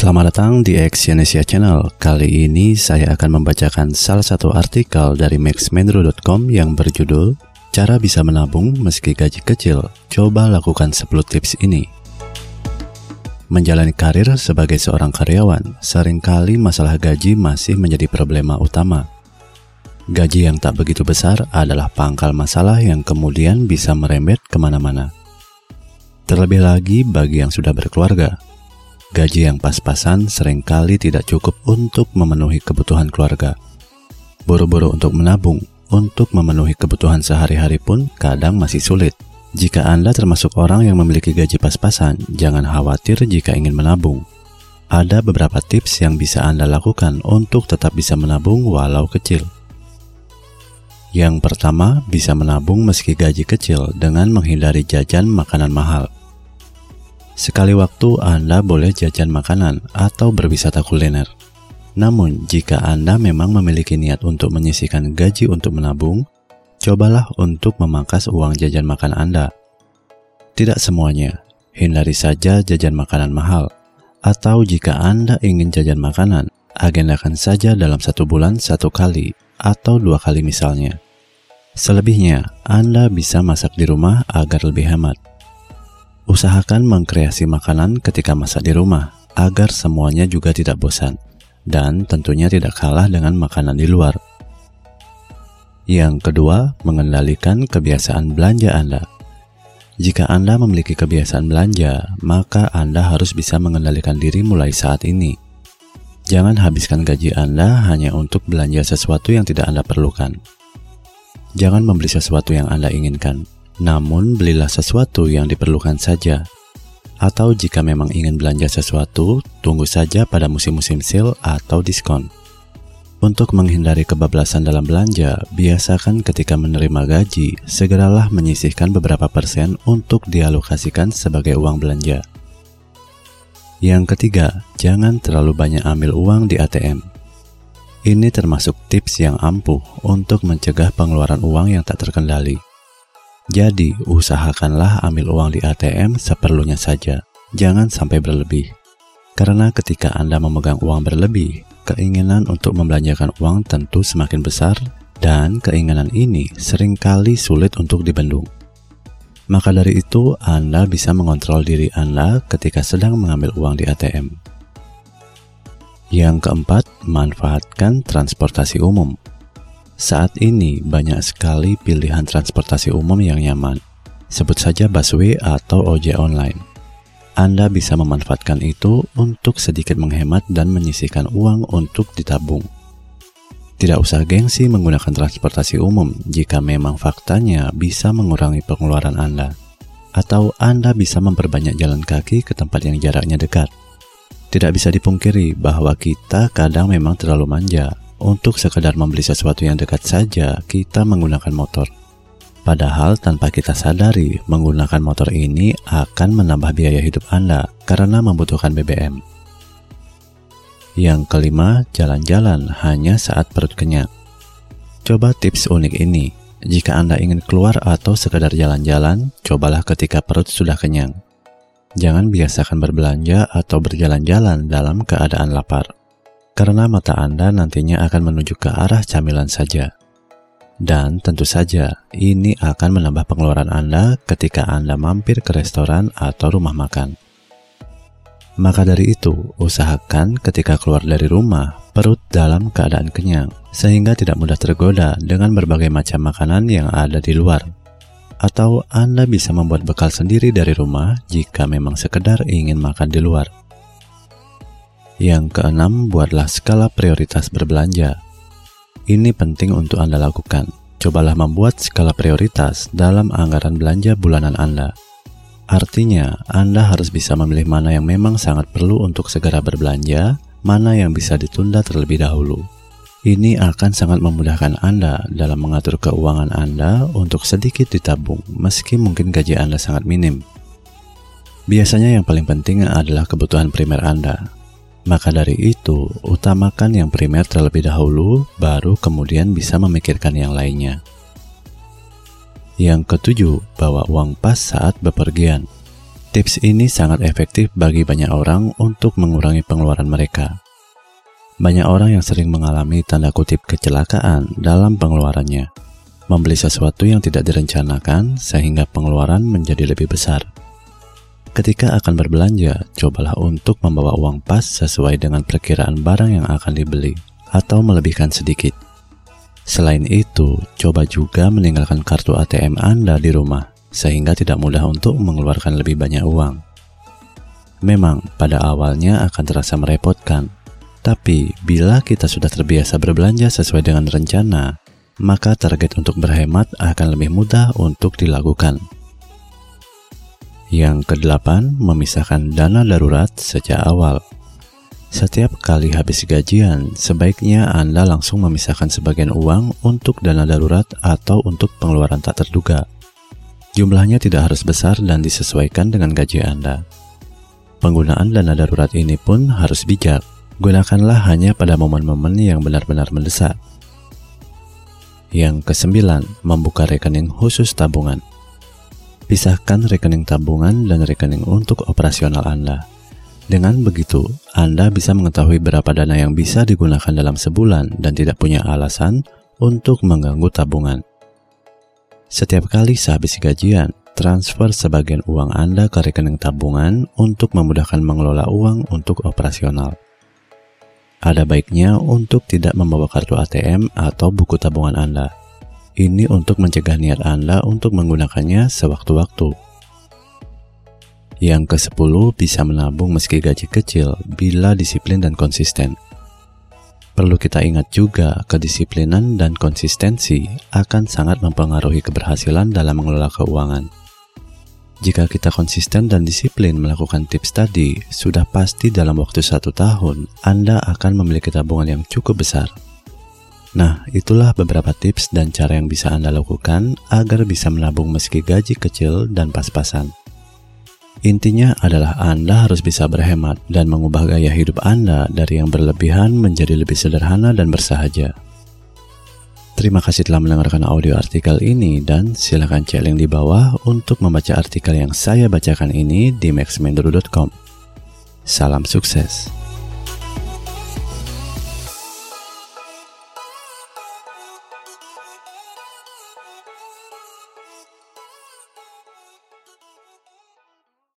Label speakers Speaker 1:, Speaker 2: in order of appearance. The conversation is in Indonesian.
Speaker 1: Selamat datang di Exyonesia Channel. Kali ini saya akan membacakan salah satu artikel dari maxmendro.com yang berjudul Cara bisa menabung meski gaji kecil. Coba lakukan 10 tips ini. Menjalani karir sebagai seorang karyawan, sering kali masalah gaji masih menjadi problema utama. Gaji yang tak begitu besar adalah pangkal masalah yang kemudian bisa merembet ke mana-mana. Terlebih lagi bagi yang sudah berkeluarga, Gaji yang pas-pasan sering kali tidak cukup untuk memenuhi kebutuhan keluarga. Boro-boro untuk menabung, untuk memenuhi kebutuhan sehari-hari pun kadang masih sulit. Jika Anda termasuk orang yang memiliki gaji pas-pasan, jangan khawatir jika ingin menabung. Ada beberapa tips yang bisa Anda lakukan untuk tetap bisa menabung walau kecil. Yang pertama, bisa menabung meski gaji kecil dengan menghindari jajan makanan mahal. Sekali waktu Anda boleh jajan makanan atau berwisata kuliner. Namun, jika Anda memang memiliki niat untuk menyisihkan gaji untuk menabung, cobalah untuk memangkas uang jajan makan Anda. Tidak semuanya, hindari saja jajan makanan mahal. Atau jika Anda ingin jajan makanan, agendakan saja dalam satu bulan satu kali atau dua kali misalnya. Selebihnya, Anda bisa masak di rumah agar lebih hemat. Usahakan mengkreasi makanan ketika masak di rumah agar semuanya juga tidak bosan dan tentunya tidak kalah dengan makanan di luar. Yang kedua, mengendalikan kebiasaan belanja Anda. Jika Anda memiliki kebiasaan belanja, maka Anda harus bisa mengendalikan diri mulai saat ini. Jangan habiskan gaji Anda hanya untuk belanja sesuatu yang tidak Anda perlukan. Jangan membeli sesuatu yang Anda inginkan namun belilah sesuatu yang diperlukan saja. Atau jika memang ingin belanja sesuatu, tunggu saja pada musim-musim sale atau diskon. Untuk menghindari kebablasan dalam belanja, biasakan ketika menerima gaji, segeralah menyisihkan beberapa persen untuk dialokasikan sebagai uang belanja. Yang ketiga, jangan terlalu banyak ambil uang di ATM. Ini termasuk tips yang ampuh untuk mencegah pengeluaran uang yang tak terkendali. Jadi, usahakanlah ambil uang di ATM seperlunya saja, jangan sampai berlebih. Karena ketika Anda memegang uang berlebih, keinginan untuk membelanjakan uang tentu semakin besar dan keinginan ini sering kali sulit untuk dibendung. Maka dari itu, Anda bisa mengontrol diri Anda ketika sedang mengambil uang di ATM. Yang keempat, manfaatkan transportasi umum. Saat ini banyak sekali pilihan transportasi umum yang nyaman. Sebut saja busway atau ojek online. Anda bisa memanfaatkan itu untuk sedikit menghemat dan menyisihkan uang untuk ditabung. Tidak usah gengsi menggunakan transportasi umum jika memang faktanya bisa mengurangi pengeluaran Anda. Atau Anda bisa memperbanyak jalan kaki ke tempat yang jaraknya dekat. Tidak bisa dipungkiri bahwa kita kadang memang terlalu manja untuk sekedar membeli sesuatu yang dekat saja, kita menggunakan motor. Padahal tanpa kita sadari, menggunakan motor ini akan menambah biaya hidup Anda karena membutuhkan BBM. Yang kelima, jalan-jalan hanya saat perut kenyang. Coba tips unik ini. Jika Anda ingin keluar atau sekedar jalan-jalan, cobalah ketika perut sudah kenyang. Jangan biasakan berbelanja atau berjalan-jalan dalam keadaan lapar karena mata Anda nantinya akan menuju ke arah camilan saja. Dan tentu saja, ini akan menambah pengeluaran Anda ketika Anda mampir ke restoran atau rumah makan. Maka dari itu, usahakan ketika keluar dari rumah, perut dalam keadaan kenyang, sehingga tidak mudah tergoda dengan berbagai macam makanan yang ada di luar. Atau Anda bisa membuat bekal sendiri dari rumah jika memang sekedar ingin makan di luar. Yang keenam, buatlah skala prioritas berbelanja. Ini penting untuk Anda lakukan. Cobalah membuat skala prioritas dalam anggaran belanja bulanan Anda. Artinya, Anda harus bisa memilih mana yang memang sangat perlu untuk segera berbelanja, mana yang bisa ditunda terlebih dahulu. Ini akan sangat memudahkan Anda dalam mengatur keuangan Anda untuk sedikit ditabung, meski mungkin gaji Anda sangat minim. Biasanya yang paling penting adalah kebutuhan primer Anda, maka dari itu, utamakan yang primer terlebih dahulu, baru kemudian bisa memikirkan yang lainnya. Yang ketujuh, bawa uang pas saat bepergian. Tips ini sangat efektif bagi banyak orang untuk mengurangi pengeluaran mereka. Banyak orang yang sering mengalami tanda kutip kecelakaan dalam pengeluarannya, membeli sesuatu yang tidak direncanakan sehingga pengeluaran menjadi lebih besar. Ketika akan berbelanja, cobalah untuk membawa uang pas sesuai dengan perkiraan barang yang akan dibeli atau melebihkan sedikit. Selain itu, coba juga meninggalkan kartu ATM Anda di rumah sehingga tidak mudah untuk mengeluarkan lebih banyak uang. Memang pada awalnya akan terasa merepotkan, tapi bila kita sudah terbiasa berbelanja sesuai dengan rencana, maka target untuk berhemat akan lebih mudah untuk dilakukan. Yang kedelapan, memisahkan dana darurat sejak awal. Setiap kali habis gajian, sebaiknya Anda langsung memisahkan sebagian uang untuk dana darurat atau untuk pengeluaran tak terduga. Jumlahnya tidak harus besar dan disesuaikan dengan gaji Anda. Penggunaan dana darurat ini pun harus bijak. Gunakanlah hanya pada momen-momen yang benar-benar mendesak. Yang kesembilan, membuka rekening khusus tabungan. Pisahkan rekening tabungan dan rekening untuk operasional Anda. Dengan begitu, Anda bisa mengetahui berapa dana yang bisa digunakan dalam sebulan dan tidak punya alasan untuk mengganggu tabungan. Setiap kali sehabis gajian, transfer sebagian uang Anda ke rekening tabungan untuk memudahkan mengelola uang untuk operasional. Ada baiknya untuk tidak membawa kartu ATM atau buku tabungan Anda ini untuk mencegah niat Anda untuk menggunakannya sewaktu-waktu. Yang ke-10 bisa menabung meski gaji kecil bila disiplin dan konsisten. Perlu kita ingat juga, kedisiplinan dan konsistensi akan sangat mempengaruhi keberhasilan dalam mengelola keuangan. Jika kita konsisten dan disiplin melakukan tips tadi, sudah pasti dalam waktu satu tahun Anda akan memiliki tabungan yang cukup besar. Nah, itulah beberapa tips dan cara yang bisa Anda lakukan agar bisa menabung meski gaji kecil dan pas-pasan. Intinya adalah Anda harus bisa berhemat dan mengubah gaya hidup Anda dari yang berlebihan menjadi lebih sederhana dan bersahaja. Terima kasih telah mendengarkan audio artikel ini dan silakan cek link di bawah untuk membaca artikel yang saya bacakan ini di maxmendro.com. Salam sukses.